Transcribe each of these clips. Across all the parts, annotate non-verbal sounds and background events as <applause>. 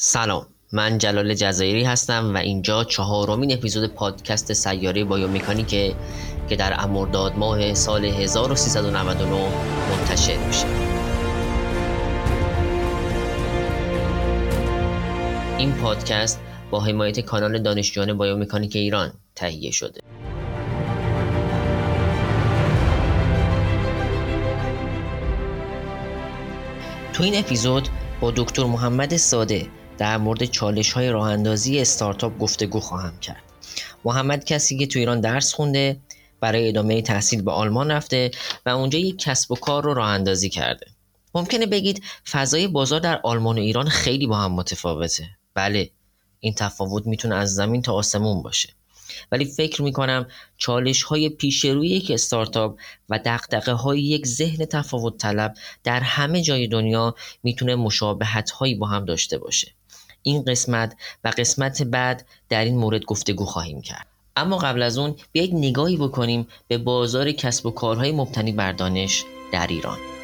سلام من جلال جزایری هستم و اینجا چهارمین اپیزود پادکست سیاره بایومکانیکه که در امرداد ماه سال 1399 منتشر میشه. این پادکست با حمایت کانال دانشجویان بایومکانیک ایران تهیه شده. تو این اپیزود با دکتر محمد ساده در مورد چالش های راه اندازی استارتاپ گفتگو خواهم کرد. محمد کسی که تو ایران درس خونده برای ادامه تحصیل به آلمان رفته و اونجا یک کسب و کار رو راه اندازی کرده. ممکنه بگید فضای بازار در آلمان و ایران خیلی با هم متفاوته. بله این تفاوت می‌تونه از زمین تا آسمون باشه. ولی فکر می‌کنم چالش های پیش روی یک استارتاپ و دقدقه های یک ذهن تفاوت طلب در همه جای دنیا می‌تونه مشابهت هایی با هم داشته باشه. این قسمت و قسمت بعد در این مورد گفتگو خواهیم کرد. اما قبل از اون بیایید نگاهی بکنیم به بازار کسب و کارهای مبتنی بر دانش در ایران.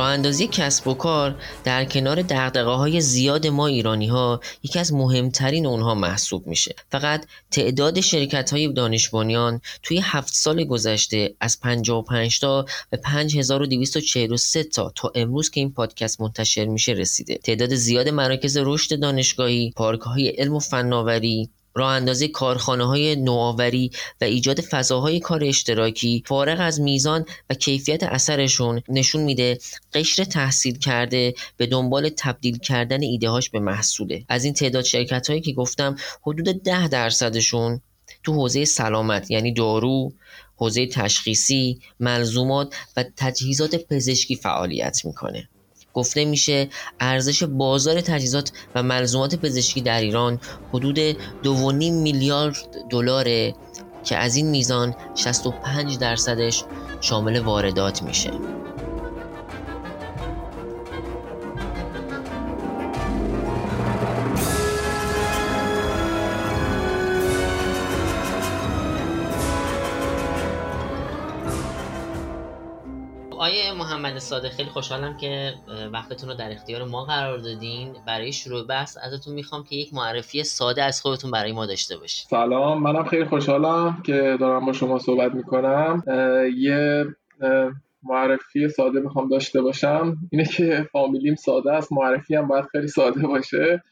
راه اندازی کسب و کار در کنار دقدقه های زیاد ما ایرانی ها یکی از مهمترین اونها محسوب میشه. فقط تعداد شرکت های دانشبانیان توی هفت سال گذشته از 55 تا به 5243 تا تا امروز که این پادکست منتشر میشه رسیده. تعداد زیاد مراکز رشد دانشگاهی پارک های علم و فناوری راه اندازی کارخانه های نوآوری و ایجاد فضاهای کار اشتراکی فارغ از میزان و کیفیت اثرشون نشون میده قشر تحصیل کرده به دنبال تبدیل کردن ایدههاش به محصوله. از این تعداد شرکت هایی که گفتم حدود ده درصدشون تو حوزه سلامت یعنی دارو حوزه تشخیصی ملزومات و تجهیزات پزشکی فعالیت می‌کنه. گفته میشه ارزش بازار تجهیزات و ملزومات پزشکی در ایران حدود 2.5 میلیارد دلاره که از این میزان 65 درصدش شامل واردات میشه. آیه محمد صادق خیلی خوشحالم که وقتتون رو در اختیار ما قرار دادین. برای شروع بحث ازتون می‌خوام که یک معرفی ساده از خودتون برای ما داشته باشید سلام منم خیلی خوشحالم که دارم با شما صحبت می‌کنم. یه معرفی ساده می‌خوام داشته باشم. اینه که فامیلیم ساده است معرفی هم باید خیلی ساده باشه.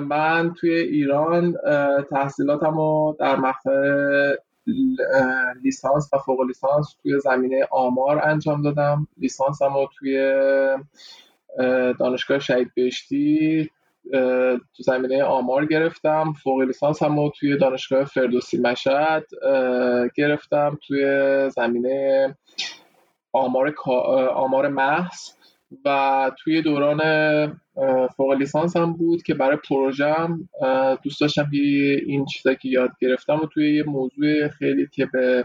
من توی ایران تحصیلاتم رو در مقطع لیسانس و فوق لیسانس توی زمینه آمار انجام دادم. لیسانس رو توی دانشگاه شهید بهشتی تو زمینه آمار گرفتم. فوق لیسانس هم توی دانشگاه فردوسی مشهد گرفتم. توی زمینه آمار آمار محض. و توی دوران فوق لیسانس هم بود که برای پروژم دوست داشتم این چیزایی که یاد گرفتم و توی یه موضوع خیلی که به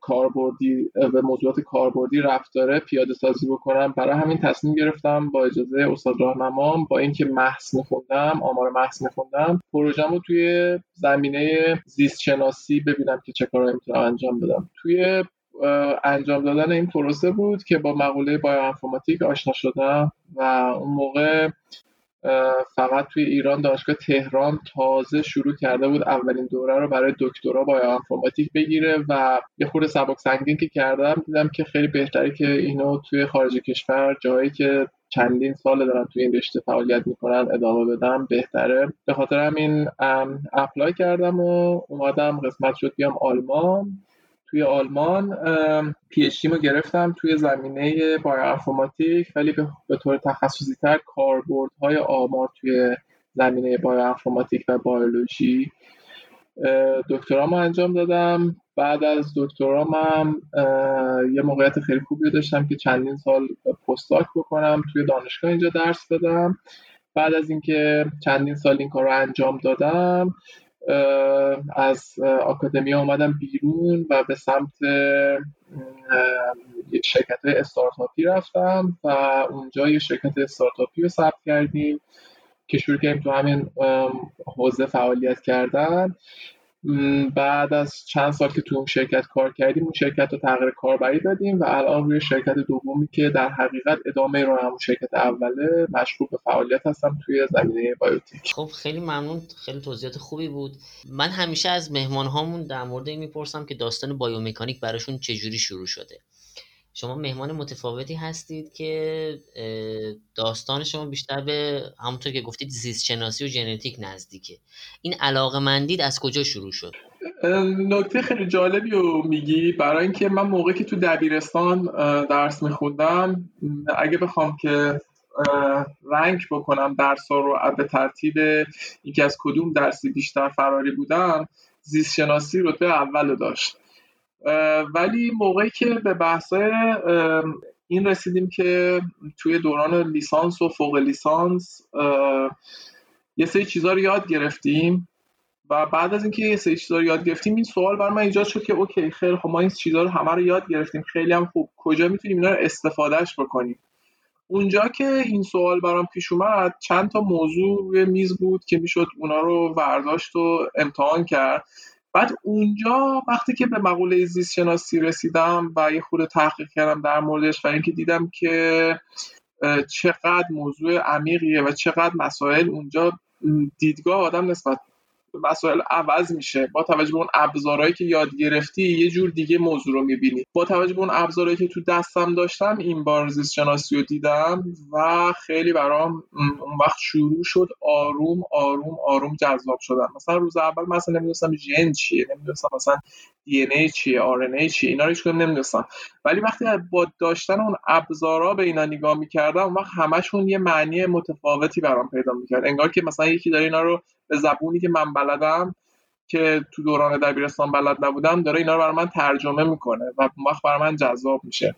کاربردی به موضوعات کاربردی رفت داره پیاده سازی بکنم. برای همین تصمیم گرفتم با اجازه استاد راهنمام با اینکه محض میخوندم آمار محض میخوندم پروژم رو توی زمینه زیست شناسی ببینم که چه کارهایی می‌تونم انجام بدم. توی انجام دادن این پروسه بود که با مقوله بایوانفورماتیک آشنا شدم و اون موقع فقط توی ایران دانشگاه تهران تازه شروع کرده بود اولین دوره رو برای دکترا بایوانفورماتیک بگیره و یه خورده سبک سنگین که کردم دیدم که خیلی بهتره که اینو توی خارج کشور جایی که چندین سال دارن توی این رشته فعالیت می‌کنن ادامه بدم بهتره. به خاطر همین اپلای کردم و اومدم قسمت شد بیام آلمان. توی آلمان پی اچ رو گرفتم توی زمینه بایوانفورماتیک ولی به طور تخصصی تر کاربردهای آمار توی زمینه بایوانفورماتیک و بیولوژی دکترامو انجام دادم. بعد از دکترام هم یه موقعیت خیلی خوبی داشتم که چندین سال پستاک بکنم توی دانشگاه اینجا درس بدم. بعد از اینکه چندین سال این کار رو انجام دادم از آکادمی آمدم بیرون و به سمت شرکت های استارتاپی رفتم و اونجا یه شرکت استارتاپی رو ثبت کردیم که شروع کردیم تو همین حوزه فعالیت کردن. بعد از چند سال که تو اون شرکت کار کردیم اون شرکت رو تغییر کاربری دادیم و الان روی شرکت دومی که در حقیقت ادامه رو همون شرکت اوله مشغول به فعالیت هستم توی زمینه بایوتیک. خب خیلی ممنون. خیلی توضیحات خوبی بود. من همیشه از مهمان هامون در مورد می‌پرسم که داستان بایومکانیک براشون چجوری شروع شده. شما مهمان متفاوتی هستید که داستان شما بیشتر به همونطور که گفتید زیست شناسی و ژنتیک نزدیکه. این علاقه مندید از کجا شروع شد؟ نکته خیلی جالبی رو میگی. برای اینکه من موقعی که تو دبیرستان درس میخوندم اگه بخوام که رنگ بکنم درس رو به ترتیب اینکه از کدوم درسی بیشتر فراری بودم زیست شناسی رتبه اول داشت. ولی موقعی که به بحثای این رسیدیم که توی دوران لیسانس و فوق لیسانس یه سری چیزها رو یاد گرفتیم و بعد از اینکه یه سری چیزا رو یاد گرفتیم این سوال بر من ایجاد شد که اوکی خیلی خب ما این چیزها رو همه رو یاد گرفتیم خیلی هم خوب. کجا می‌تونیم اینا رو استفادهش بکنیم؟ اونجا که این سوال برام پیش اومد چند تا موضوع روی میز بود که می‌شد اونا رو برداشت و امتحان کرد. بعد اونجا وقتی که به مقوله زیست شناسی رسیدم و یه خورده تحقیق کردم در موردش و اینکه دیدم که چقدر موضوع عمیقیه و چقدر مسائل اونجا دیدگاه آدم نسبت مسائل عوض میشه. با توجه به اون ابزارهایی که یاد گرفتی یه جور دیگه موضوع رو می‌بینی. با توجه به اون ابزارهایی که تو دستم داشتم این بار زیست شناسی رو دیدم و خیلی برام اون وقت شروع شد آروم آروم آروم جذاب شدن. مثلا روز اول مثلا نمی‌دونستم ژن چیه نمی‌دونستم مثلا دی ای چیه آر ای چیه اینا رو نمی‌دونستم. ولی وقتی با داشتن اون ابزارا به اینا نگاه می‌کردم اون وقت همشون یه معنی متفاوتی برام پیدا می‌کرد. انگار که مثلا یکی داره اینا رو به زبونی که من بلدم که تو دوران دبیرستان بلد نبودم داره اینا رو برای من ترجمه می‌کنه و وقت برای من جذاب میشه.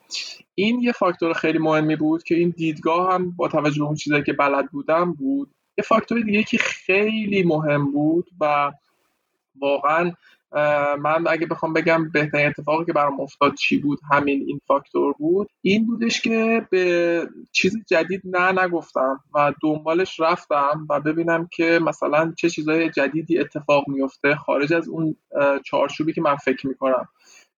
این یه فاکتور خیلی مهمی بود که این دیدگاه هم با توجه به اون چیزایی که بلد بودم بود. یه فاکتور دیگه که خیلی مهم بود و واقعا من اگه بخوام بگم بهترین اتفاقی که برام افتاد چی بود همین این فاکتور بود. این بودش که به چیز جدید نه نگفتم و دنبالش رفتم و ببینم که مثلا چه چیزهای جدیدی اتفاق میفته خارج از اون چارچوبی که من فکر می‌کنم.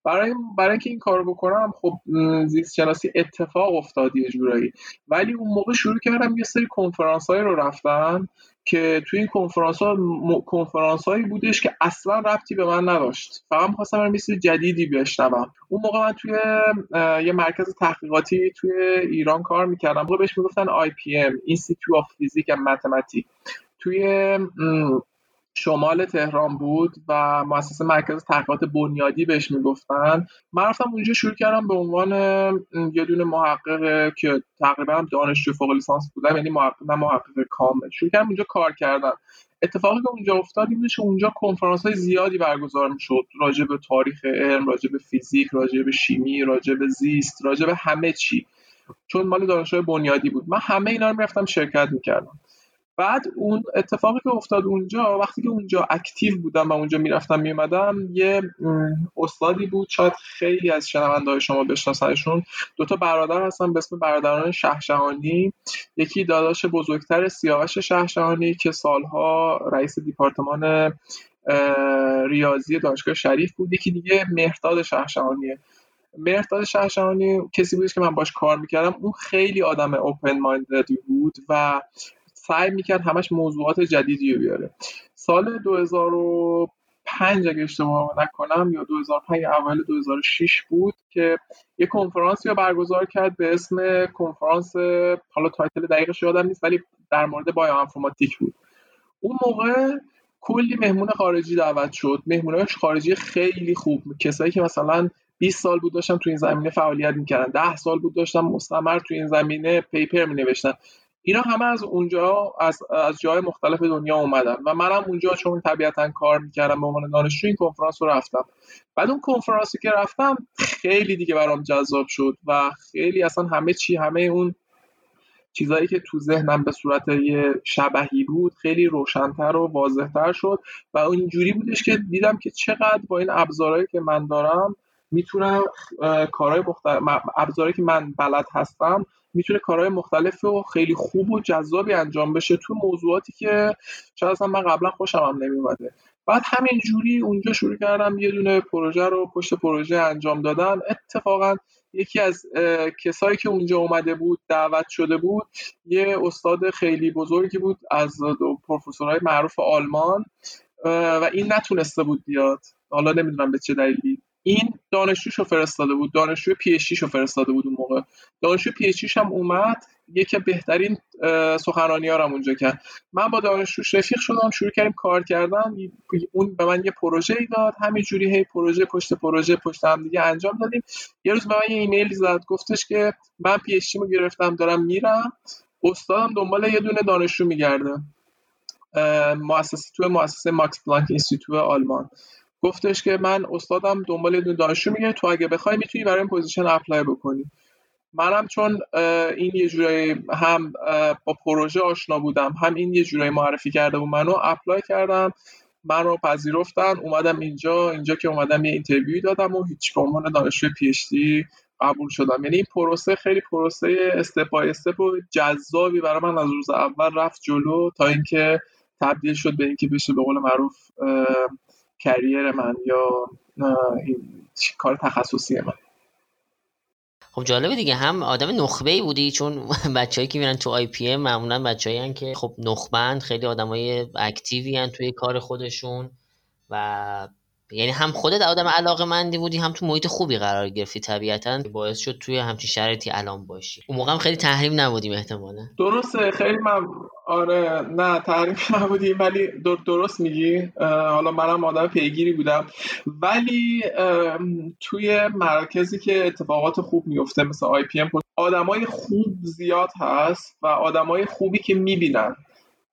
برای برای اینکه این کارو بکنم خب زیست شناسی اتفاق افتاد یه جورایی. ولی اون موقع شروع کردم یه سری کنفرانس رو رفتن که توی این کنفرانس ها کنفرانس هایی بودش که اصلا ربطی به من نداشت. فقط می‌خواستم برم یه جدیدی بشنوم. اون موقع من توی یه مرکز تحقیقاتی توی ایران کار می‌کردم. موقع بهش می‌گفتن IPM Institute of Physics and Mathematics. توی شمال تهران بود و مؤسسه مرکز تحقیقات بنیادی بهش می‌گفتن. من رفتم اونجا شروع کردم به عنوان یه دونه محقق که تقریبا دانشجو فوق لیسانس بودم یعنی محقق نه محقق کامل. شروع کردم اونجا کار کردن. اتفاقی که اونجا افتاد این اونجا کنفرانس های زیادی برگزار می‌شد. راجع به تاریخ علم راجع به فیزیک راجع به شیمی راجع به زیست راجع به همه چی. چون مال دانشجو بنیادی بود. من همه اینا رو می‌رفتم شرکت می‌کردم. بعد اون اتفاقی که افتاد اونجا وقتی که اونجا اکتیو بودم و اونجا می‌رفتم میومدم یه استادی بود. شاید خیلی از شنونده های شما بشناسنشون. دوتا برادر هستن به اسم برادران شهشهانی. یکی داداش بزرگتر سیاوش شهشهانی که سالها رئیس دیپارتمان ریاضی دانشگاه شریف بود. یکی دیگه مهرداد شهشهانیه. مهرداد شهشهانی کسی بود که من باش کار می‌کردم. اون خیلی آدم open-minded بود و سعی می‌کرد همش موضوعات جدیدی رو بیاره. سال 2005 اگه اشتباه نکنم یا 2005 اول 2006 بود که یه کنفرانسی رو برگزار کرد به اسم کنفرانس حالا title دقیقش یادم نیست ولی در مورد bioinformatics بود. اون موقع کلی مهمون خارجی دعوت شد. مهموناش خارجی خیلی خوب کسایی که مثلا 20 سال بود داشتم تو این زمینه فعالیت می‌کردن 10 سال بود داشتم مستمر تو این زمینه پیپر می نوشتن اینا همه از اونجا از, از جای مختلف دنیا اومدن و منم اونجا چون طبیعتا کار می‌کردم به عنوان دانشجو این کنفرانس رو رفتم. بعد اون کنفرانسی که رفتم خیلی دیگه برام جذاب شد و خیلی اصلا همه چی همه اون چیزایی که تو ذهنم به صورت یه شبهی بود خیلی روشنتر و واضحتر شد و اینجوری بودش که دیدم که چقدر با این ابزارهایی که من دارم می‌تونم کارهای مختلف ابزاری که من بلد هستم می‌تونه کارهای مختلف و خیلی خوب و جذابی انجام بشه تو موضوعاتی که شاید اصلا من قبلا خوشم هم نمیومده بعد همین جوری اونجا شروع کردم یه دونه پروژه رو پشت پروژه انجام دادن. اتفاقا یکی از کسایی که اونجا اومده بود دعوت شده بود یه استاد خیلی بزرگی بود از پروفسورهای معروف آلمان و این نتونسته بود بیاد. حالا نمی‌دونم به چه دلیلی. این دانشجوشو فرستاده بود دانشجوی PhD شو فرستاده بود اون موقع. دانشجوی PhD هم اومد یکی بهترین سخنرانی ها اونجا کرد. من با دانشجوش رفیق شدم شروع کردیم کار کردن اون به من یه پروژه ای داد همینجوری هی پروژه پشت پروژه پشت هم دیگه انجام دادیم. یه روز به من یه ایمیل زد گفتش که من PhD رو گرفتم دارم میرم. استادم دنبال یه دونه دانشجو میگرده. مؤسسه تو مؤسسه ماکس پلانک Institute آلمان. گفتش که من استادم دنبال یه دانشجو میگه تو اگه بخوای می‌تونی برای این position apply بکنی. منم چون این یه جورایی هم با پروژه آشنا بودم هم این یه جورایی معرفی کرده بود منو apply کردم من رو پذیرفتن اومدم اینجا اینجا که اومدم یه interview دادم و هیچ به عنوان دانشجوی PhD قبول شدم. یعنی این پروسه خیلی پروسه step by step و جذابی برای من از روز اول رفت جلو تا اینکه تبدیل شد به اینکه بشه به قول معروف career من یا این کار تخصصی من. خب جالبه دیگه هم آدم نخبه ای بودی چون <laughs> بچههایی که میرن تو IPM معمولا بچه‌ای که خب نخبه‌اند خیلی آدمای active ی توی کار خودشون و یعنی هم خودت آدم علاقه مندی بودی هم تو محیط خوبی قرار گرفتی طبیعتا. باعث شد توی همچین شرایطی الان باشی. اون موقع هم خیلی تحریم نبودیم احتمالا. درسته خیلی من آره نه تحریم <laughs> نبودیم ولی درست میگی. حالا منم آدم پیگیری بودم. ولی توی مرکزی که اتفاقات خوب میفته مثل آی پی ام آدمای خوب زیاد هست و آدمای خوبی که می‌بینن.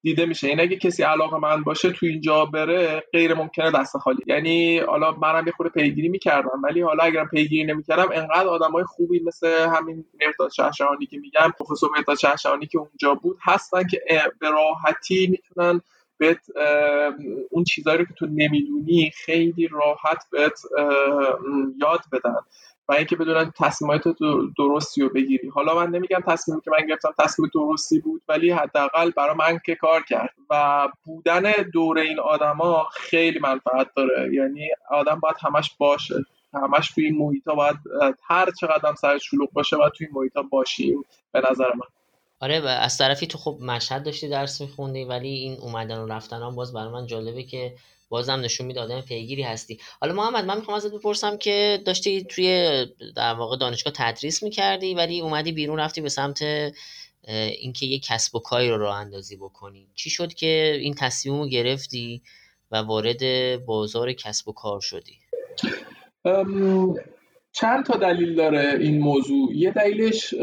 دیده میشه. این اگه کسی علاقه من باشه تو اینجا بره غیر ممکنه دست خالی. یعنی حالا منم یه خورده پیگیری می‌کردم ولی حالا اگرم پیگیری نمی‌کردم انقدر آدمای خوبی مثل همین مرداد شهشانی که میگم پروفسور مرداد شهشانی که اونجا بود هستن که به راحتی می‌تونن بهت اون چیزهایی رو که تو نمی‌دونی خیلی راحت بهت یاد بدن. و اینکه بدونن تصمیمات درستی رو بگیری. حالا من نمیگم تصمیمی که من گرفتم تصمیم درستی بود ولی حداقل برای من که کار کرد. و بودن دور این آدما خیلی منفعت داره. یعنی آدم باید همش باشه. همش توی این محیط باید هر چقدر هم سر شلوغ باشه و توی این محیط باشیم. به نظر من. آره و از طرفی تو خب مشهد داشتی درس میخوندی ولی این اومدن و رفتن هم باز برای من جالبه که بازم نشون میده آدم پیگیری هستی. حالا محمد من می‌خوام ازت بپرسم که داشتی توی در واقع دانشگاه تدریس می‌کردی ولی اومدی بیرون رفتی به سمت اینکه یه کسب و کاری رو راه اندازی بکنی. چی شد که این تصمیم رو گرفتی و وارد بازار کسب و کار شدی؟ چند تا دلیل داره این موضوع؟ یه دلیلش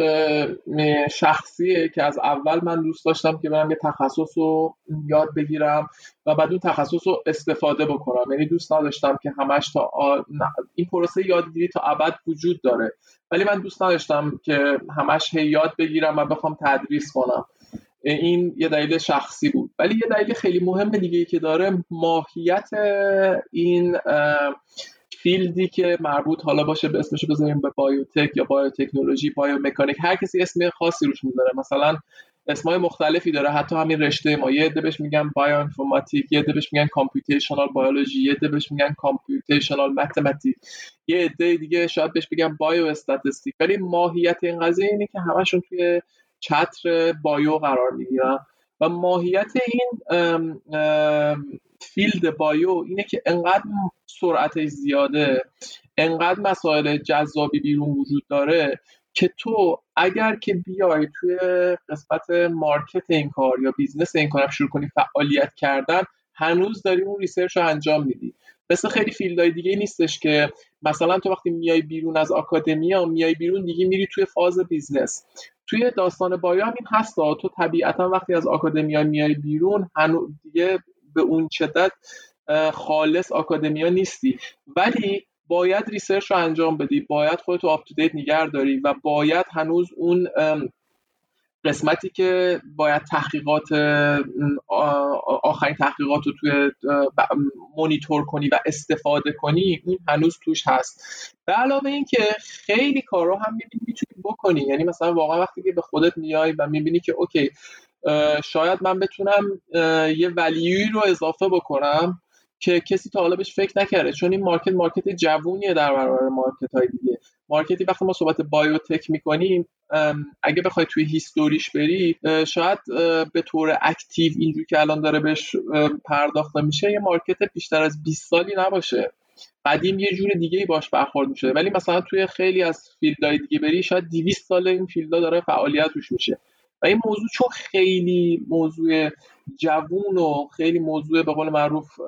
شخصیه که از اول من دوست داشتم که برم یه تخصص رو یاد بگیرم و بعد اون تخصص رو استفاده بکنم. یعنی دوست نداشتم که همش تا این پروسه یادگیری تا ابد وجود داره. ولی من دوست نداشتم که همش هی یاد بگیرم و بخوام تدریس کنم. این یه دلیل شخصی بود. ولی یه دلیل خیلی مهم دیگه که داره ماهیت این field ی که مربوط حالا باشه به اسمش بذاریم به biotech یا بایوتکنولوژی بایومکانیک هر کسی اسم خاصی روش می‌ذاره. مثلا اسمای مختلفی داره. حتی همین رشته ما. یه عده بهش میگن bioinformatics یه عده بهش میگن computational biology یه عده بهش میگن computational mathematics یه عده دیگه شاید بهش بگن biostatistics ولی ماهیت این قضیه اینه که همشون توی چتر bio قرار می‌گیرن. و ماهیت این field bio اینه که انقدر سرعتش زیاده انقدر مسائل جذابی بیرون وجود داره که تو اگر که بیای توی قسمت market این کار یا business این کار شروع کنی فعالیت کردن هنوز داری اون research رو انجام میدی. مثل خیلی field های دیگه نیستش که مثلا تو وقتی میای بیرون از academia میای بیرون دیگه میری توی فاز business. توی داستان بایا هم این هست تو طبیعتا وقتی از academia میای بیرون هنوز دیگه به اون شدت خالص academia نیستی. ولی باید research رو انجام بدی باید خودتو up to date نگه داری و باید هنوز اون قسمتی که باید تحقیقات آخرین تحقیقات رو توی مونیتور کنی و استفاده کنی این هنوز توش هست. به علاوه اینکه خیلی کارا هم می‌بینی می‌تونی بکنی. یعنی مثلا واقعا وقتی که به خودت میای و می‌بینی که okay شاید من بتونم یه value ی رو اضافه بکنم که کسی تا حالا بهش فکر نکرده چون این market market جوونیه در برابر market های دیگه. market ی وقتی ما صحبت biotech می‌کنیم اگه بخوای توی history ش بری شاید به طور active اینجور که الان داره بهش پرداخته میشه یه market بیشتر از 20 سالی نباشه. قدیم یه جور دیگه ای باش برخورد میشه ولی مثلا توی خیلی از field های دیگه بری شاید 200 سال این field ها داره فعالیت روش میشه. و این موضوع چون خیلی موضوع جوون و خیلی موضوع به قول معروف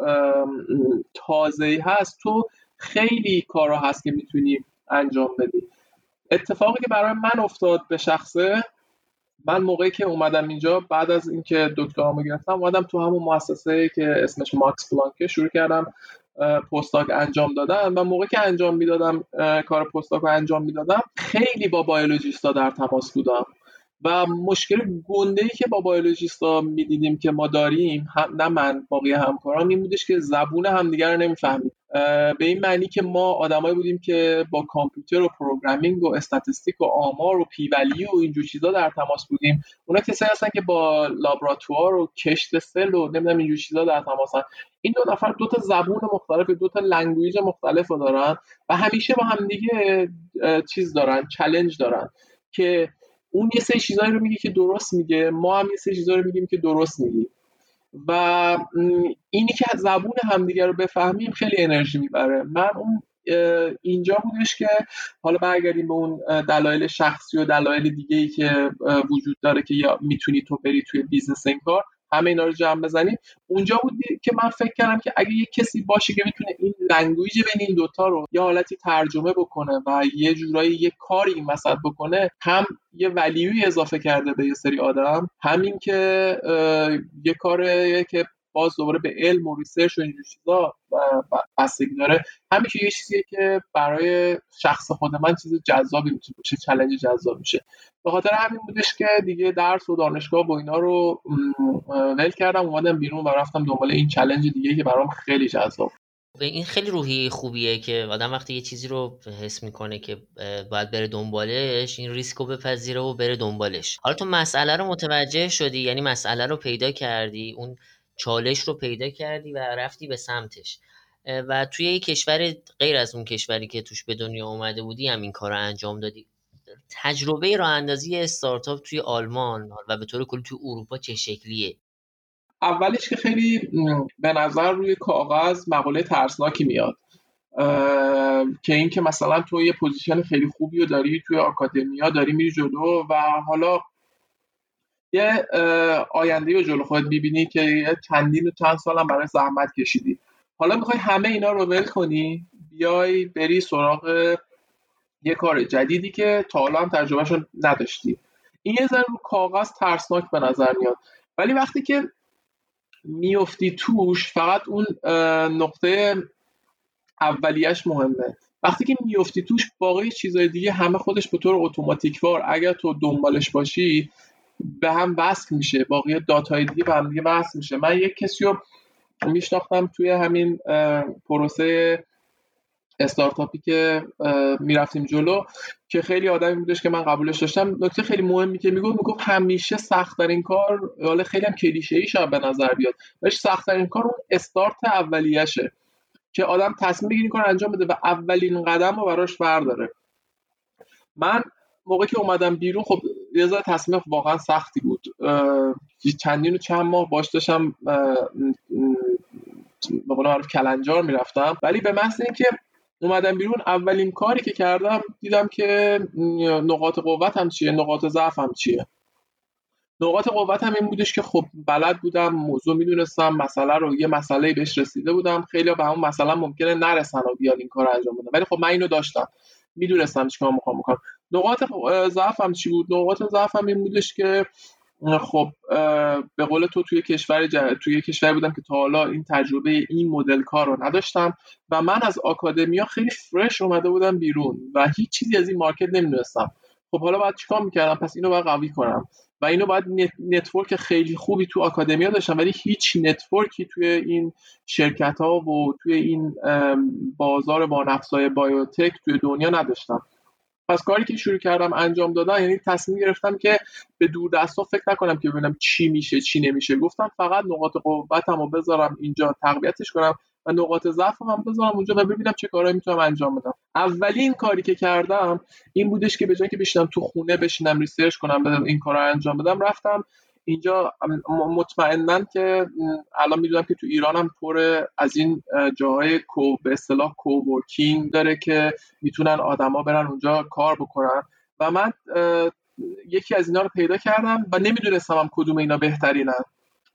تازه هست تو خیلی کارا هست که می‌تونی انجام بدی. اتفاقی که برای من افتاد به شخصه من موقعی که اومدم اینجا بعد از اینکه دکترامو گرفتم اومدم تو همون مؤسسه که اسمش ماکس پلانکه شروع کردم postdoc انجام دادم و موقعی که انجام می‌دادم کار postdoc رو انجام می‌دادم خیلی با biologist ا در تماس بودم. و مشکل گنده ای که با biologist ا می‌دیدیم که ما داریم هم نه من باقی همکاران این بودش که زبون همدیگر رو نمی‌فهمید. به این معنی که ما آدمایی بودیم که با کامپیوتر و programming و statistic و آمار و p-value ی و اینجور چیزا در تماس بودیم. اونا کسایی هستن که با لابراتوار و کشت سل و نمی‌دونم اینجور چیزا در تماسن این دو نفر دو تا زبون مختلف دو تا language مختلف دارن و همیشه با همدیگه چیز دارن challenge دارن که اون یه سری چیزایی رو میگه که درست میگه ما هم یه سری چیزایی رو میگیم که درست میگیم. و اینی که زبون همدیگه رو بفهمیم خیلی انرژی می‌بره. من اون اینجا بودش که حالا برگردیم به اون دلایل شخصی و دلایل دیگه ای که وجود داره که یا می‌تونی تو بری توی business کار همه اینا رو جمع بزنیم. اونجا بود که من فکر کردم که اگه یه کسی باشه که می‌تونه این language بین این دوتا رو یه حالتی ترجمه بکنه و یه جورایی یه کاری این بکنه هم یه value ی اضافه کرده به یه سری آدم همین که یه کاره که باز دوباره به علم و research و اینجور چیزا بستگی داره. همیشه یه چیزیه که برای شخص خود من چیز جذابی می‌تونه چه challenge جذاب میشه. به خاطر همین بودش که دیگه درس و دانشگاه و اینا رو ول کردم اومدم بیرون و رفتم دنبال این چلنج دیگه که برام خیلی جذاب این خیلی روحی خوبیه که آدم وقتی یه چیزی رو حس می‌کنه که باید بره دنبالش این ریسک رو بپذیره و بره دنبالش. حالا تو مسئله رو متوجه شدی؟ یعنی مسئله رو پیدا کردی؟ اون چالش رو پیدا کردی و رفتی به سمتش. و توی یک کشور غیر از اون کشوری که توش به دنیا اومده بودی هم این کار رو انجام دادی. تجربه راه اندازی استارتاپ توی آلمان و به طور کلی توی اروپا چه شکلیه؟ اولش که خیلی به نظر روی کاغذ مقوله ترسناکی میاد. که اینکه مثلا تو یه position خیلی خوبی رو داری توی academia داری میری جلو و حالا یه آینده رو جلو خودت می‌بینی که چندین و چند سالم براش زحمت کشیدی. حالا می‌خوای همه اینا رو ول کنی بیای بری سراغ یه کار جدیدی که تا حالا هم تجربهشون نداشتی. این یه ذره رو کاغذ ترسناک به نظر میاد. ولی وقتی که میفتی توش فقط اون نقطه اولیش مهمه. وقتی که میفتی توش باقی چیزای دیگه همه خودش به طور اتوماتیکوار اگر تو دنبالش باشی به هم وصل میشه. باقی داتای دیگه به هم دیگه وصل میشه. من یک کسی رو میشناختم توی همین پروسه استارتاپی که می‌رفتیم جلو که خیلی آدمی بودش که من قبولش داشتم. نکته خیلی مهمی که می‌گفت می‌گفت همیشه سخت این کار حالا خیلی هم کلیشه ای به نظر بیاد ولی سخت این کار اون استارت اولیشه که آدم تصمیم بگیری کار انجام بده و اولین قدم رو براش برداره. من موقعی که اومدم بیرون خب یه ذره تصمیم واقعا سختی بود. چندین و چند ماه باش داشتم به قول معروف کلنجار می‌رفتم. ولی به محض اینکه اومدم بیرون اولین کاری که کردم دیدم که نقاط قوت هم چیه نقاط ضعف هم چیه. نقاط قوت هم این بودش که خب بلد بودم موضوع می‌دونستم مسئله رو یه مسئله بهش رسیده بودم. خیلی به همون مسئله ممکنه نرسن و بیان این کار انجام بدن. ولی خب من اینو داشتم. می‌دونستم چیکار می‌خوام بکنم. نقاط ضعفم چی بود؟ نقاط ضعفم این بودش که خب به قول تو توی کشور. توی کشور بودم که تا حالا این تجربه این مدل کار رو نداشتم و من از academia خیلی fresh اومده بودم بیرون و هیچ چیزی از این market نمی‌دونستم. خب حالا باید چیکار می‌کردم؟ پس اینو باید قوی کنم و اینو باید network خیلی خوبی تو academia داشتم ولی هیچ network ی توی این شرکت ها و توی این بازار با نفسای biotech توی دنیا نداشتم. پس کاری که شروع کردم انجام دادن یعنی تصمیم گرفتم که به دور دستا فکر نکنم که ببینم چی میشه چی نمیشه. گفتم فقط نقاط قوتم رو بذارم اینجا تقویتش کنم و نقاط ضعف هم بذارم اونجا و ببینم چه کارهایی می‌تونم انجام بدم. اولین کاری که کردم این بودش که به جای که بشینم تو خونه بشینم research کنم بدم این کار رو انجام بدم رفتم اینجا مطمئنا که الان می‌دونم که تو ایران هم پر از این جاهای کو به اصطلاح کوورکینگ داره که می‌تونن آدما برن اونجا کار بکنن. و من یکی از اینا رو پیدا کردم و نمی‌دونستم هم کدوم اینا بهترینن.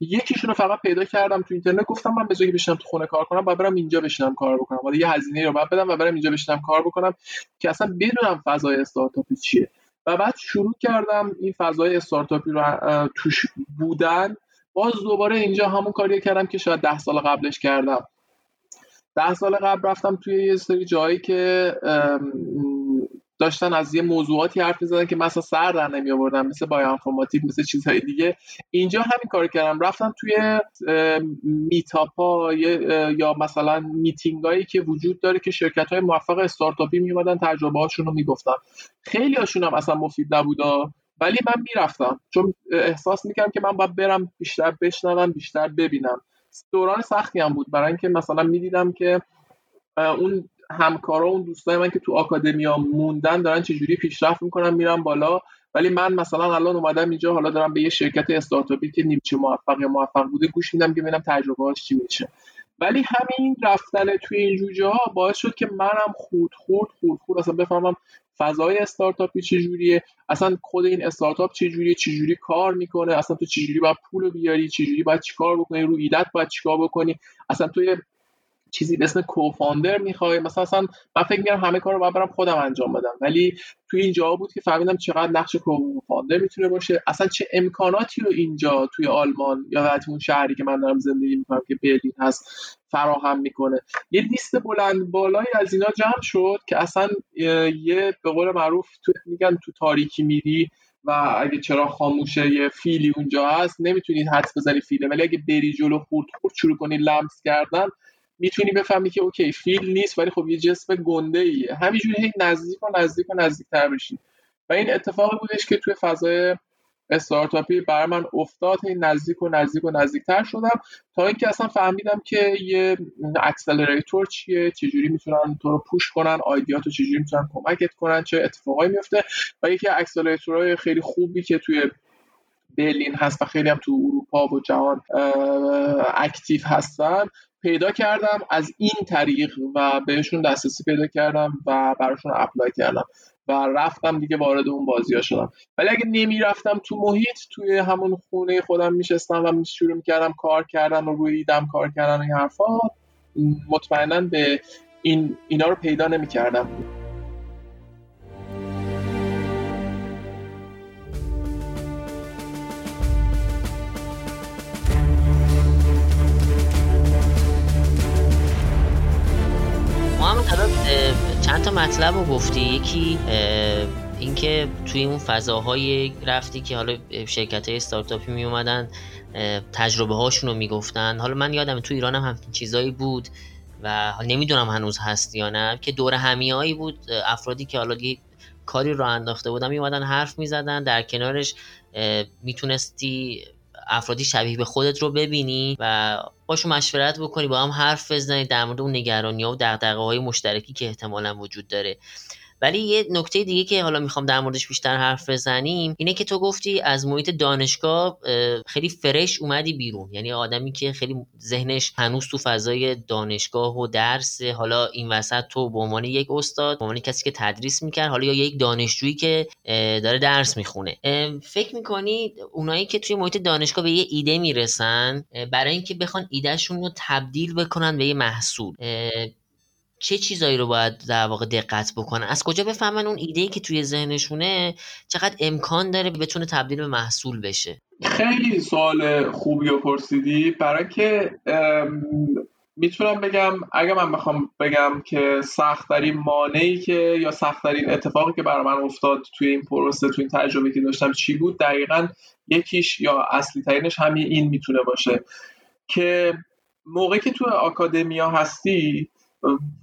یکیشون رو فقط پیدا کردم تو اینترنت گفتم من جایی بشینم تو خونه کار کنم باید برم اینجا بشینم کار بکنم. ولی یه هزینه رو باید بدم و برم اینجا بشینم کار بکنم که اصلا بدونم فضای استارتاپی چیه. و بعد شروع کردم این فضای استارتاپی رو توش بودن. باز دوباره اینجا همون کاری کردم که شاید ده سال قبلش کردم. ده سال قبل رفتم توی یه سری جایی که داشتن از یه موضوعاتی حرف می‌زدن که مثلا سر در نمی آوردن مثل بایو مثل چیزهای دیگه. اینجا همین کار کردم. رفتم توی میتاپا یا مثلا میتینگ هایی که وجود داره که شرکت های موفق استارتاپی می اومدن تجربه هاشون رو می‌گفتن. خیلی هاشون هم اصلا مفید نبودا ولی من می‌رفتم. چون احساس می‌کردم که من باید برم بیشتر بشنوم بیشتر ببینم. دوران سختی هم بود. برای اینکه مثلا می‌دیدم که اون همکارا اون دوستای من که تو آکادمیا موندن دارن چجوری پیشرفت می‌کنن میرن بالا. ولی من مثلا الان اومدم اینجا حالا دارم به یه شرکت استارتاپی که نیمچه موفق یا موفق بوده گوش میدم که ببینم تجربهاش چی میشه. ولی همین رفتن توی این جوجه ها باعث شد که منم خود خود خود خود اصلا بفهمم فضای استارتاپی چجوریه اصلا خود این استارتاپ چجوریه چجوری کار می‌کنه اصلا تو چجوری باید پول بیاری چجوری باید چیکار بکنی رو ایدت باید چیکار بکنی. اصلا توی چیزی به اسم کوفاندر می‌خوای. مثلا اصلا من فکر می‌کنم همه کار رو باید برم خودم انجام بدم. ولی توی اینجا بود که فهمیدم چقدر نقش کوفاندر می‌تونه باشه. اصلا چه امکاناتی رو اینجا توی آلمان یا حتی اون شهری که من دارم زندگی می‌کنم که برلین هست فراهم می‌کنه. یه لیست بلند بالایی از اینا جمع شد که اصلا یه به قول معروف تو میگن تو تاریکی میری و اگه چرا خاموشه یه فیلی اونجا هست نمی‌تونید حدس بزنی فیله. ولی اگه بری جلو خورد خورد شروع کنی لمس کردن می‌تونی بفهمی که اوکی فیل نیست ولی خب یه جسم گنده ایه همینجوری هی نزدیک و نزدیک و نزدیکتر بشی. و این اتفاقی بودش که توی فضای استارتاپی برای من افتاد هی نزدیک و نزدیک و نزدیکتر شدم تا اینکه اصلا فهمیدم که یه accelerator چیه چجوری می‌تونن تو رو push کنن idea ات رو چجوری می‌تونن کمکت کنن چه اتفاقایی میفته و یکی accelerator های خیلی خوبی که توی برلین هست و خیلی هم تو اروپا و جهان active هستن پیدا کردم از این طریق و بهشون دسترسی پیدا کردم و براشون apply کردم و رفتم دیگه وارد اون بازی ها شدم. ولی اگه نمی‌رفتم تو محیط توی همون خونه خودم میشستم و شروع می‌کردم کار کردن و روی ایدم کار کردن این حرفا مطمئنا به این اینا رو پیدا نمی‌کردم. چند تا مطلب رو گفتی؟ یکی اینکه توی اون فضاهای رفتی که حالا شرکت های استارتاپی می اومدن تجربه هاشون رو می‌گفتن. حالا من یادم تو ایران هم همچین چیزایی بود و نمی‌دونم هنوز هست یا نه که دور همیایی بود. افرادی که حالا کاری رو انداخته بودن میومدن حرف می‌زدن. در کنارش می‌تونستی افرادی شبیه به خودت رو ببینی و باشو مشورت بکنی با هم حرف بزنید در مورد اون نگرانی ها و دقدقه های مشترکی که احتمالا وجود داره. ولی یه نکته دیگه که حالا می‌خوام در موردش بیشتر حرف بزنیم اینه که تو گفتی از محیط دانشگاه خیلی فرش اومدی بیرون. یعنی آدمی که خیلی ذهنش هنوز تو فضای دانشگاه و درس حالا این وسط تو به عنوان یک استاد به عنوان کسی که تدریس می‌کرد حالا یا یک دانشجویی که داره درس می‌خونه. فکر می‌کنی اونایی که توی محیط دانشگاه به یه ایده می‌رسن برای اینکه بخوان ایدهشون رو تبدیل بکنن به یه محصول. چه چیزایی رو باید در واقع دقت بکنن از کجا بفهمن اون ایده که توی ذهنشونه چقدر امکان داره بتونه تبدیل به محصول بشه؟ خیلی سوال خوبی رو پرسیدی. برای که می‌تونم بگم اگه من بخوام بگم که سختترین مانعی که یا سختترین اتفاقی که برای من افتاد توی این پروسه توی این تجربه که داشتم چی بود؟ دقیقا یکیش یا اصلی ترینش همین این می‌تونه باشه که موقعی که تو آکادمیا هستی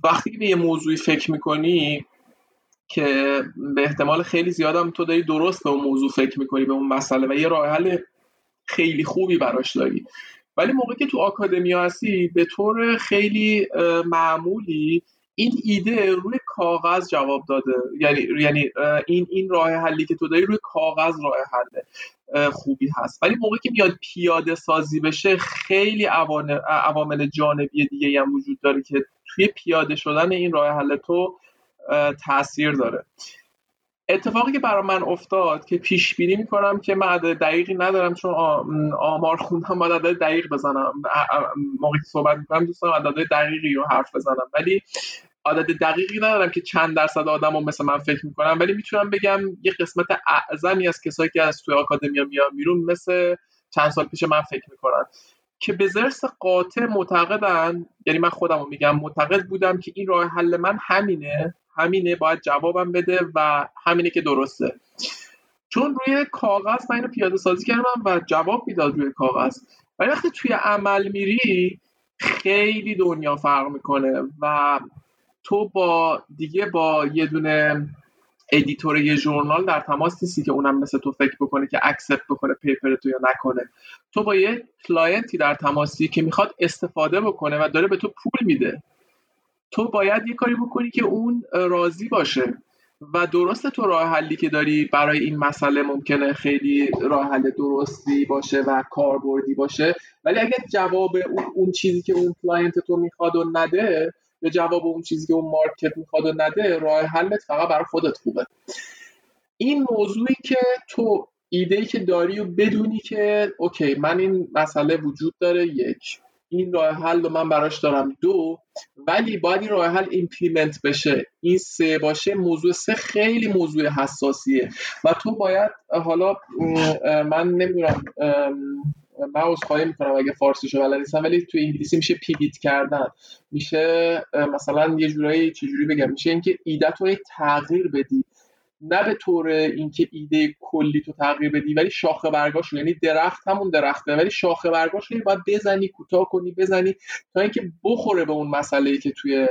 وقتی به یه موضوعی فکر می‌کنی که به احتمال خیلی زیادم تو داری درست به اون موضوع فکر می‌کنی به اون مسئله و یه راه حل خیلی خوبی براش داری. ولی موقعی که تو آکادمیا هستی به طور خیلی معمولی این ایده روی کاغذ جواب داده. یعنی یعنی این این راه حلی که تو داری روی کاغذ راه حل خوبی هست. ولی موقعی که میاد پیاده سازی بشه خیلی عوامل جانبی دیگه هم وجود داره که توی پیاده شدن این راه حل تو تاثیر داره. اتفاقی که برای من افتاد که پیش بینی می‌کنم که من عدد دقیقی ندارم چون آمار خوندم باید عدد دقیق بزنم. موقعی که صحبت می‌کنم دوستان عدد دقیقی رو حرف بزنم. ولی عدد دقیقی ندارم که چند درصد آدم رو مثل من فکر می‌کنم. ولی می‌تونم بگم یه قسمت اعظمی از کسایی که از توی آکادمیا میان بیرون مثل چند سال پیش من فکر می‌کنن. که به ضرس قاطع معتقدن یعنی من خودم میگم معتقد بودم که این راه حل من همینه همینه باید جوابم بده و همینه که درسته. چون روی کاغذ من اینو پیاده سازی کردم و جواب می‌داد روی کاغذ. ولی وقتی توی عمل میری خیلی دنیا فرق می‌کنه و تو با دیگه با یه دونه editor یه journal در تماس نیستی که اونم مثل تو فکر بکنه که accept بکنه paper تو یا نکنه. تو با یه client ی در تماسی که می‌خواد استفاده بکنه و داره به تو پول میده تو باید یه کاری بکنی که اون راضی باشه و درست تو راه حلی که داری برای این مسئله ممکنه خیلی راه حل درستی باشه و کاربردی باشه. ولی اگه جواب اون, چیزی که اون client تو می‌خواد و نده یا جواب اون چیزی که اون market می‌خواد و نده راه حلت فقط برای خودت خوبه. این موضوعی که تو ایده ای که داری و بدونی که اوکی من این مسئله وجود داره یک این راه حل رو من براش دارم. دو ولی باید این راه حل implement بشه. این سه باشه موضوع سه خیلی موضوع حساسیه. و تو باید حالا من نمی‌دونم معذرت خواهی می‌کنم اگه فارسی شو بلد نیستم ولی تو انگلیسی میشه pivot کردن. میشه مثلا یه جورایی چجوری بگم میشه اینکه ایده تو تغییر بدی. نه به طور اینکه ایده کلی تو تغییر بدی ولی شاخه برگاش یعنی درخت همون درخته ولی شاخه برگاش رو باید بزنی کوتاه کنی بزنی تا اینکه بخوره به اون مسئله که توی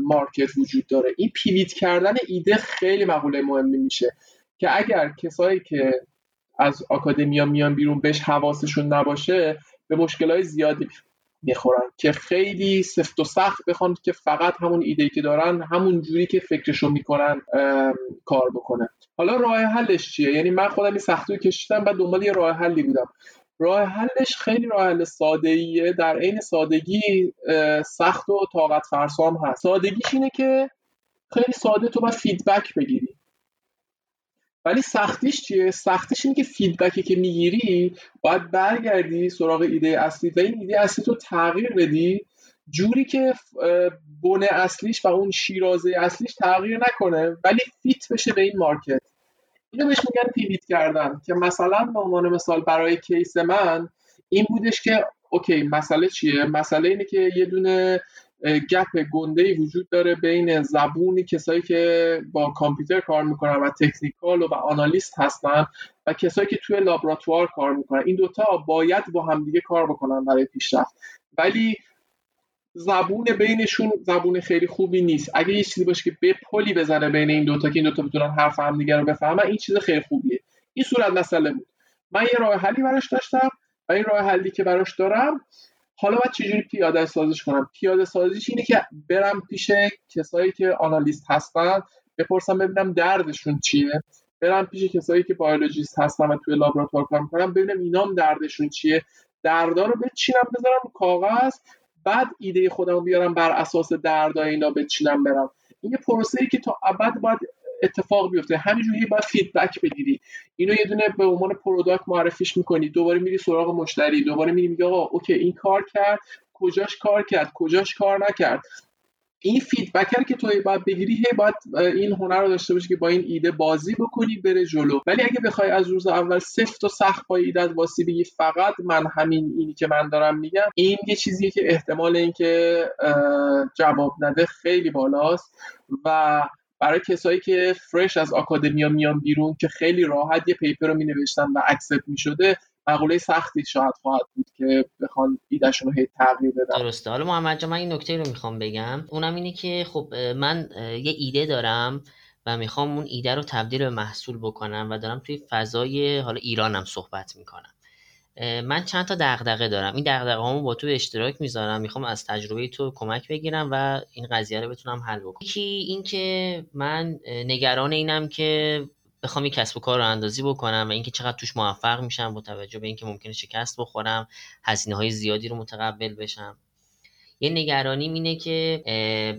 مارکت وجود داره. این پیویت کردن ایده خیلی مقوله مهمی میشه که اگر کسایی که از آکادمیا میان بیرون بهش حواسشون نباشه به مشکلات زیادی می‌خورن که خیلی سفت و سخت بخوان که فقط همون ایده که دارن همون جوری که فکرشو می‌کنن کار بکنه. حالا راه حلش چیه؟ یعنی من خودم این سختی کشیدم و دنبال یه راه حلی بودم. راه حلش خیلی راه حل ساده ایه در عین سادگی سخت و طاقت فرسام هست. سادگیش اینه که خیلی ساده تو باید feedback بگیری. ولی سختیش چیه؟ سختیش اینه که feedback ی که می‌گیری باید برگردی سراغ ایده اصلی و این ایده اصلی تو تغییر بدی. جوری که بنیه اصلیش و اون شیرازه اصلیش تغییر نکنه ولی fit بشه به این مارکت. اینو بهش میگن pivot کردن که مثلا به عنوان مثال برای case من این بودش که اوکی مسئله چیه؟ مسئله اینه که یه دونه gap گنده وجود داره بین زبونی کسایی که با کامپیوتر کار می‌کنن و technical و, و analyst هستن و کسایی که توی لابراتوار کار می‌کنن. این دوتا باید با همدیگه کار بکنن برای پیشرفت. ولی زبون بینشون زبون خیلی خوبی نیست. اگه یه چیزی باشه که به پلی بزنه بین این دوتا که این دوتا بتونن حرف همدیگه رو بفهمن این چیز خیلی خوبیه. این صورت مسئله بود. من یه راه حلی براش داشتم و این راه حلی که براش دارم حالا باید چجوری پیاده سازیش کنم؟ پیاده سازیش اینه که برم پیش کسایی که آنالیست هستن بپرسم ببینم دردشون چیه. برم پیش کسایی که بیولوژیست هستن و توی لابراتوار کار می‌کنم ببینم اینام دردشون چیه. دردا رو بچینم بذارم کاغذ بعد ایده خودم بیارم بر اساس دردای اینا بچینم برم. این یه پروسه ای که تا ابد باید اتفاق بیفته. همینجوری باید feedback بگیری اینو یه دونه به عنوان product معرفیش می‌کنی. دوباره میری سراغ مشتری. دوباره میری میگی آقا okay این کار کرد. کجاش کار کرد؟ کجاش کار نکرد؟ این feedback که تو باید بگیری هی باید این هنر رو داشته باشی که با این ایده بازی بکنی بره جلو. ولی اگه بخوای از روز اول سفت و سخت با ایده وایسی بگی فقط من همین اینی که من دارم میگم این یه چیزیه که احتمال اینکه جواب نده خیلی بالاست. و برای کسایی که فرش از آکادمیا میان بیرون که خیلی راحت یه پیپر رو می نوشتن و اکسپت می شده مقوله سختی شاید خواهد بود که بخوان ایدهشون رو هی تغییر بدن. درسته. حالا محمد جان من این نکته رو می‌خوام بگم. اونم اینه که خب من یه ایده دارم و می‌خوام اون ایده رو تبدیل به محصول بکنم و دارم توی فضای حالا ایرانم صحبت می‌کنم. من چند تا دغدغه دارم. این دغدغه هامو با تو اشتراک می‌ذارم. می‌خوام از تجربه تو کمک بگیرم و این قضیه رو بتونم حل بکنم. یکی اینکه من نگران اینم که بخوام یک کسب و کار رو اندازی بکنم و اینکه چقدر توش موفق میشم با توجه به اینکه ممکنه شکست بخورم هزینه های زیادی رو متقبل بشم. یه نگرانیم اینه که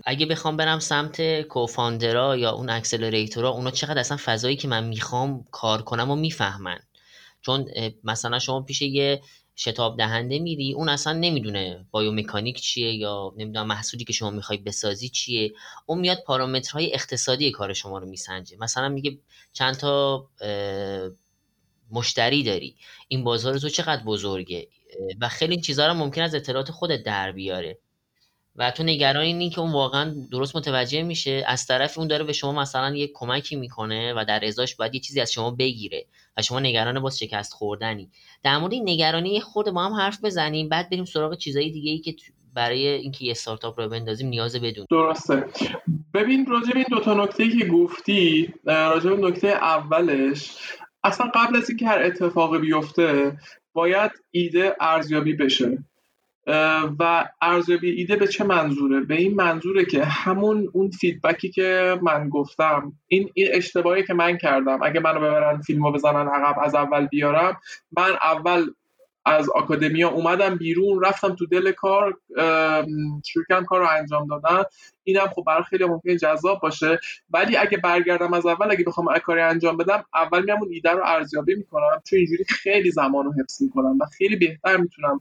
اگه بخوام برم سمت کوفاندرا یا اون اکسلریتورا اونا چقدر اصلا فضایی که من می‌خوام کار کنم و می‌فهمن. چون مثلا شما پیش یه شتاب دهنده میری اون اصلا نمی‌دونه بایومکانیک چیه یا نمی‌دونم محصولی که شما می‌خوای بسازی چیه. اون میاد پارامترهای اقتصادی کار شما رو میسنجه. مثلا میگه چند تا مشتری داری. این بازار تو چقدر بزرگه؟ و خیلی چیزها رو ممکن از اطلاعات خودت در بیاره. و تو نگران اینی که اون واقعا درست متوجه میشه. از طرف اون داره به شما مثلا یه کمکی می‌کنه و در ازاش باید یه چیزی از شما بگیره و شما نگران باز شکست خوردنی. در مورد این نگرانی خود ما هم حرف بزنیم بعد بریم سراغ چیزای دیگه ای که برای اینکه یه استارتاپ رو بندازیم نیاز بدون درسته. ببین راجع به این دو تا نکته که گفتی راجع به نکته اولش اصلا قبل از اینکه هر اتفاقی بیفته باید ایده ارزیابی بشه. و ارزیابی ایده به چه منظوره؟ به این منظوره که همون اون فیدبکی که من گفتم این, این اشتباهی که من کردم اگه منو ببرن فیلمو بزنن عقب از اول بیارم من اول از academia اومدم بیرون رفتم تو دل کار شروع کار رو انجام دادن. اینم خب برای خیلی ممکن جذاب باشه. ولی اگه برگردم از اول اگه بخوام کاری انجام بدم اول میام اون ایده رو ارزیابی می‌کنم چون اینجوری خیلی زمان رو حفظ می‌کنم و خیلی بهتر می‌تونم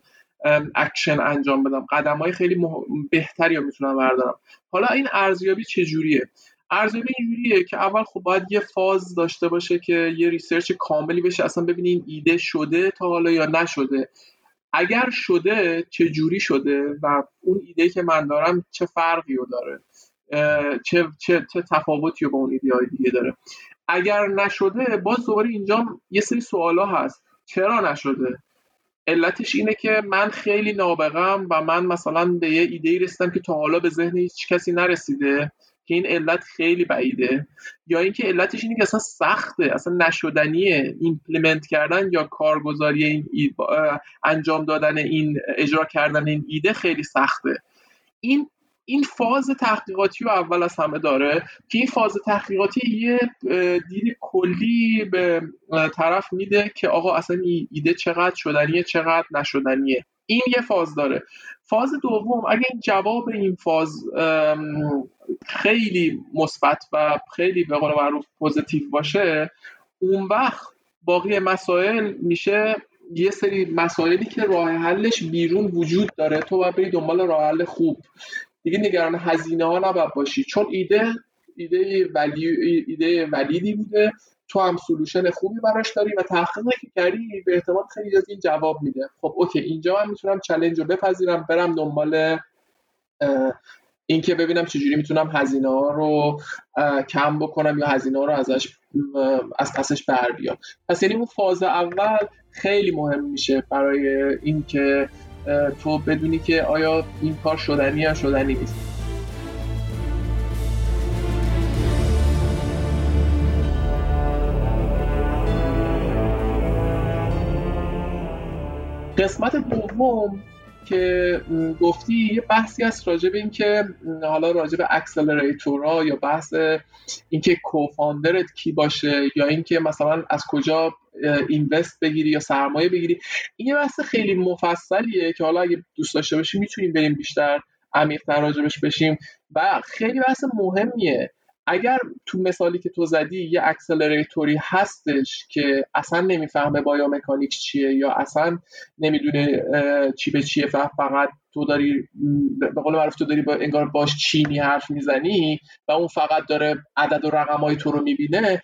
اکشن انجام بدم. قدم های خیلی بهتری رو می‌تونم بردارم. حالا این ارزیابی چجوریه؟ ارزیابی اینجوریه که اول خب باید یه phase داشته باشه که یه research کاملی بشه. اصلا ببینیم ایده شده تا حالا یا نشده. اگر شده چه جوری شده و اون ایده که من دارم چه فرقی رو داره چه, چه, چه تفاوتی رو با اون ایده های دیگه داره؟ اگر نشده باز دوباره اینجا یه سری سوالا هست. چرا نشده؟ علتش اینه که من خیلی نابغم و من مثلا به یه ایده رسیدم که تا حالا به ذهن هیچ کسی نرسیده که این علت خیلی بعیده. یا اینکه علتش اینه که اصلا سخته اصلا نشدنیه implement کردن یا کارگذاری این انجام دادن این اجرا کردن این ایده خیلی سخته. این این فاز تحقیقاتی رو اول از همه داره که این فاز تحقیقاتی یه دید کلی به طرف میده که آقا اصلا این ایده چقدر شدنیه چقدر نشدنیه. این یه فاز داره. فاز دوم اگه جواب این فاز خیلی مثبت و خیلی به قول معروف پوزیتیو باشه اون وقت باقی مسائل میشه یه سری مسائلی که راه حلش بیرون وجود داره تو باید بری دنبال راه حل خوب. دیگه نگران هزینه ها نباید باشی. چون ایده ایده ولی ایده valid ی بوده. تو هم solution خوبی براش داری و تحقیقی که کردی به احتمال خیلی از این جواب میده. خب okay اینجا من می‌تونم challenge رو بپذیرم برم دنبال اینکه ببینم چجوری می‌تونم هزینه ها رو کم بکنم یا هزینه ها رو ازش از پسش بر بیام. پس یعنی اون فاز اول خیلی مهم میشه برای اینکه تو بدونی که آیا این کار شدنی یا شدنی نیست. قسمت دوم که گفتی یه بحثی هست راجع به اینکه حالا راجع به accelerator ها یا بحث اینکه co-founder ت کی باشه یا اینکه مثلا از کجا invest بگیری یا سرمایه بگیری این یه بحث خیلی مفصلیه که حالا اگه دوست داشته باشیم می‌تونیم بریم بیشتر عمیق‌تر راجبش بشیم. و خیلی بحث مهمیه. اگر تو مثالی که تو زدی یه accelerator ی هستش که اصلا نمی‌فهمه biomechanics چیه یا اصلا نمی‌دونه چی به چیه فقط تو داری به قول معروف تو داری با انگار باش چینی حرف می‌زنی و اون فقط داره عدد و رقمای تو رو می‌بینه.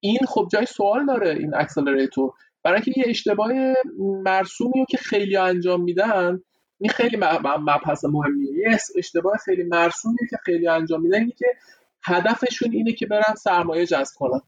این خب جای سوال داره این اکسلراتور برای اینکه یه اشتباه مرسومی رو که خیلی انجام میدن این خیلی مبحث مهمیه. یه اشتباه خیلی مرسومی که خیلی انجام میدن که هدفشون اینه که برن سرمایه جذب کنن.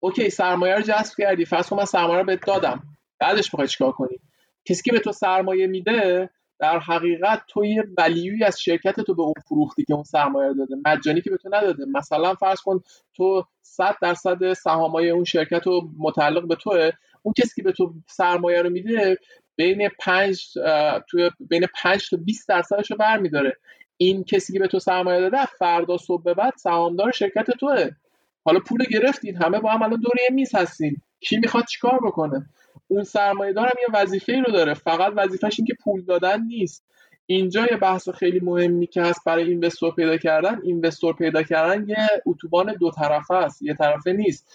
اوکی سرمایه رو جذب کردی. فرض کن من سرمایه رو بهت دادم. بعدش می‌خوای چیکار کنی؟ کسی که به تو سرمایه میده در حقیقت تو یه ولیوی از شرکت تو به اون فروختی که اون سرمایه داده. مجانی که به تو نداده. مثلا فرض کن تو 100 درصد سهامای اون شرکت رو متعلق به توه. اون کسی که به تو سرمایه رو میده بین 5 توی بین 5 تا 20 درصدش رو برمیداره. این کسی که به تو سرمایه داده فردا صبح به بعد سهامدار شرکت توه. حالا پول گرفتین همه با هم الان دور یه میز هستین. کی می‌خواد چیکار بکنه؟ اون سرمایه دارم یه وظیفه ای رو داره. فقط وظیفش این که پول دادن نیست. اینجا یه بحث خیلی مهمی که هست برای اینوستور پیدا کردن. اینوستور پیدا کردن یه اتوبان دو طرفه است یه طرفه نیست.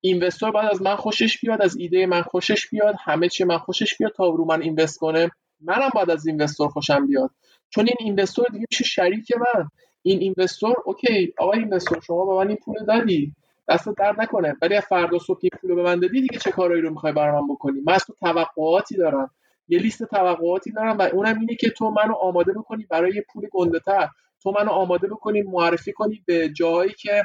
اینوستور باید از من خوشش بیاد از ایده من خوشش بیاد همه چی من خوشش بیاد تا رو من اینوست کنه. منم باید از اینوستور خوشم بیاد. چون این اینوستور دیگه میشه شریک من این اینوستور اوکی آقای اینوستور شما به من این پول دادی. دست درد نکنه. ولی فردا صبح این پول به من دادی دیگه چه کارایی رو می‌خوای برای من بکنی؟ من از تو توقعاتی دارم. یه لیست توقعاتی دارم و اونم اینه که تو منو آماده بکنی برای یه پول گنده تر تو منو آماده بکنی معرفی کنی به جایی که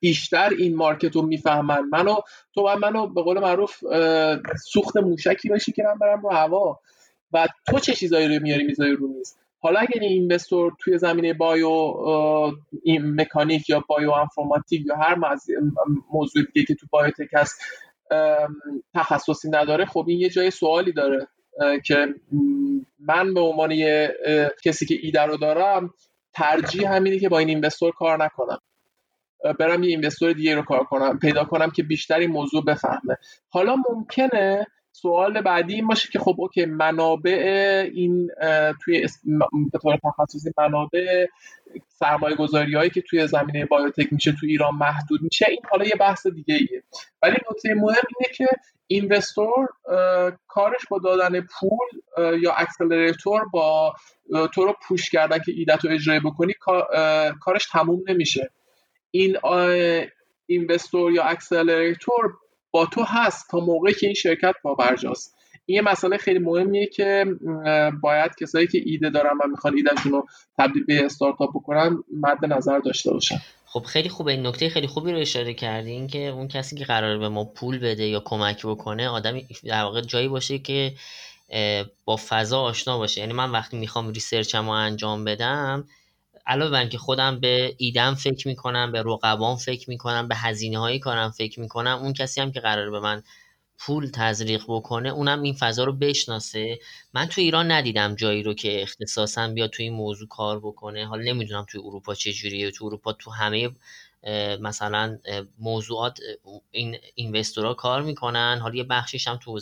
بیشتر این مارکت رو می‌فهمن. منو تو منو به قول معروف سوخت موشکی باشی که من برم رو هوا. و تو چه چیزایی رو میاری می‌ذاری رو میز؟ حالا اگر این اینوستور توی زمینه بایو این مکانیک یا بایو انفرماتیک یا هر موضوع دیگه که تو بایوتک هست تخصصی نداره خب این یه جای سوالی داره که من به عنوان کسی که ایده رو دارم ترجیح همینه که با این اینوستور کار نکنم. برم یه اینوستور دیگه رو کار کنم پیدا کنم که بیشتر این موضوع بفهمه. حالا ممکنه سوال بعدی این باشه که خب اوکی منابع این توی به طور تخصصی منابع سرمایه گذاری هایی که توی زمینه بایوتک میشه توی ایران محدود میشه این حالا یه بحث دیگه ایه. ولی نکته مهم اینه که اینوستور کارش با دادن پول یا اکسلراتور با تو رو پوش کردن که ایدت رو اجرای بکنی کارش تموم نمیشه. این اینوستور یا اکسلراتور با تو هست تا موقعی که این شرکت برجاست این یه مسئله خیلی مهمیه که باید کسایی که ایده دارن و می‌خوان ایدهشون رو تبدیل به استارتاپ بکنن مد نظر داشته باشن. خب خیلی خوبه. این نکته خیلی خوبی رو اشاره کردین که اون کسی که قرار به ما پول بده یا کمک بکنه آدمی در واقع جایی باشه که با فضا آشنا باشه. یعنی من وقتی می‌خوام ریسرچم انجام بدم علاوه بر که خودم به ایدم فکر می‌کنم به رقبان فکر می‌کنم به هزینه هایی کارم فکر می‌کنم اون کسی هم که قرار به من پول تزریق بکنه اونم این فضا رو بشناسه. من تو ایران ندیدم جایی رو که اختصاصا بیا تو این موضوع کار بکنه. حالا نمی‌دونم تو اروپا چه جوریه. تو اروپا تو همه مثلا موضوعات این اینوستورها کار می‌کنن. حالا یه بخشیش هم تو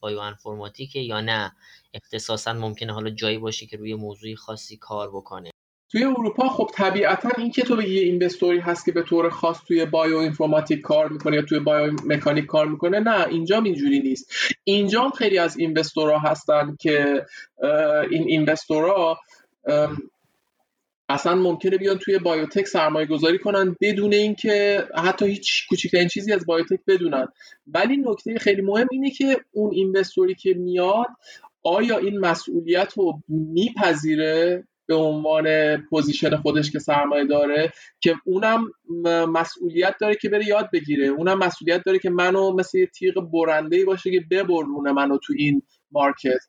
بایو انفرماتیکه یا نه. اختصاصا ممکنه حالا جایی باشه که روی موضوعی خاصی کار بکنه. توی اروپا خب طبیعتا این که تو بگی یه اینوستوری هست که به طور خاص توی بایو اینفورماتیک کار می‌کنه یا توی بایو مکانیک کار می‌کنه نه اینجا اینجوری نیست. اینجا خیلی از اینوستورها هستن که این اینوستورها اصلا ممکنه بیان توی بایوتک سرمایه گذاری کنن بدون اینکه حتی هیچ کوچکترین چیزی از بایوتک بدونن. ولی نکته خیلی مهم اینه که اون investor ی که میاد آیا این مسئولیت رو میپذیره؟ به عنوان position خودش که سرمایه داره که اونم مسئولیت داره که بره یاد بگیره. اونم مسئولیت داره که منو مثل یه تیغ برنده باشه که ببرونه منو تو این مارکت.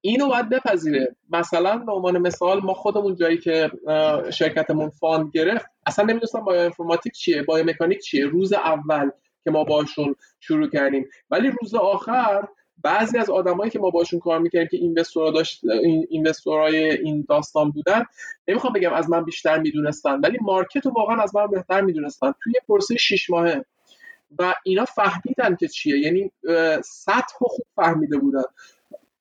اینو باید بپذیره. مثلا به عنوان مثال ما خودمون جایی که شرکتمون fund گرفت اصلا نمی‌دونستم bioinformatic چیه biomechanic چیه. روز اول که ما باشون شروع کردیم. ولی روز آخر بعضی از آدمایی که ما باشون کار می‌کردیم که اینوستورا داشت اینوستورای این داستان بودن نمی‌خوام بگم از من بیشتر می‌دونستن ولی مارکت رو واقعا از من بهتر می‌دونستن. توی پرسه 6 ماهه و اینا فهمیدن که چیه. یعنی سطح خوب فهمیده بودن.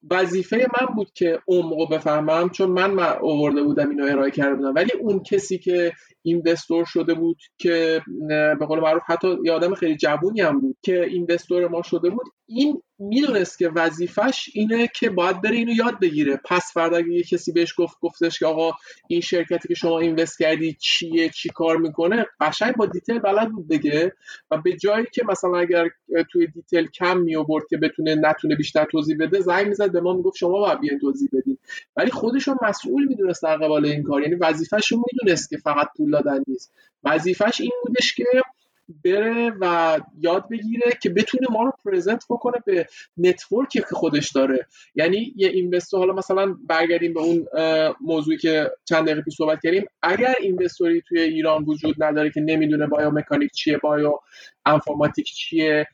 وظیفه من بود که عمق بفهمم چون من آورده بودم اینو ارائه کرده بودم. ولی اون کسی که investor شده بود که به قول معروف حتی یه آدم خیلی جوونی هم بود که investor ما شده بود این می‌دونست که وظیفش اینه که باید بره اینو یاد بگیره. پس فردا اگه یه کسی بهش گفت گفتش که آقا این شرکتی که شما invest کردی چیه چی کار می‌کنه قشنگ با detail بلد بود بگه و به جایی که مثلا اگر توی detail کم می که بتونه نتونه بیشتر توضیح بده زنگ می‌زد به ما می‌گفت شما باید بیاین توضیح بدین. ولی خودشو مسئول می‌دونست در قبال این کار. یعنی وظیفه‌ش می‌دونست که فقط پول دادن نیست. وظیفش این بودش که بره و یاد بگیره که بتونه ما رو present بکنه به network ی که خودش داره. یعنی یه investor حالا مثلا برگردیم به اون موضوعی که چند دقیقه پیش صحبت کردیم. اگر investor ی توی ایران وجود نداره که نمی‌دونه biomechanic چیه bioinformatic چیه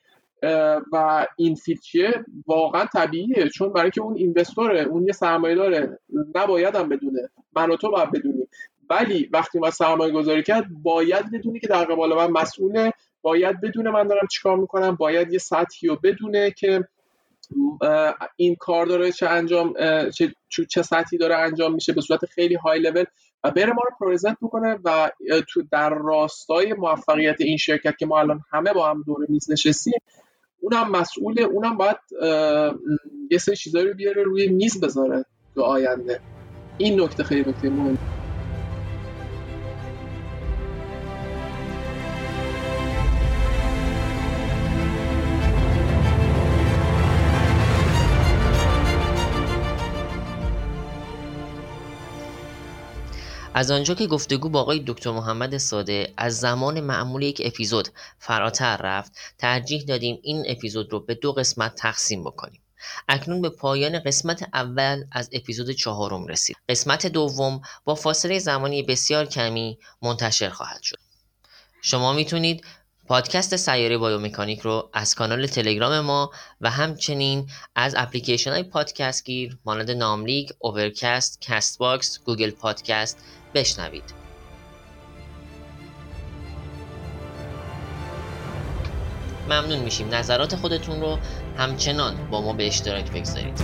و این field چیه واقعا طبیعیه. چون برای که اون اینوستوره اون یه سرمایه داره نباید هم بدونه. من و تو باید بدونیم. ولی وقتی ما سرمایه گذاری کرد باید بدونی که در قبال من مسئوله باید بدونه من دارم چیکار می‌کنم باید یه سطحی رو بدونه که این کار داره چه انجام چه, چه سطحی داره انجام میشه به صورت خیلی های لول و بره ما رو پرزنت بکنه و تو در راستای موفقیت این شرکت که ما الان همه با هم دور میز نشستیم اونم مسئوله اونم باید یه سری چیزایی رو بیاره روی میز بذاره تو آینده. این نکته خیلی مهمه از آنجا که گفتگو با آقای دکتر محمد ساده از زمان معمول یک اپیزود فراتر رفت ترجیح دادیم این اپیزود رو به دو قسمت تقسیم بکنیم. اکنون به پایان قسمت اول از اپیزود چهارم رسید. قسمت دوم با فاصله زمانی بسیار کمی منتشر خواهد شد. شما می‌تونید پادکست سیاره بایومکانیک رو از کانال تلگرام ما و همچنین از اپلیکیشن های پادکست گیر مانند ناملیک، Overcast، Castbox، Google Podcast بشنوید. ممنون میشیم. نظرات خودتون رو همچنان با ما به اشتراک بگذارید.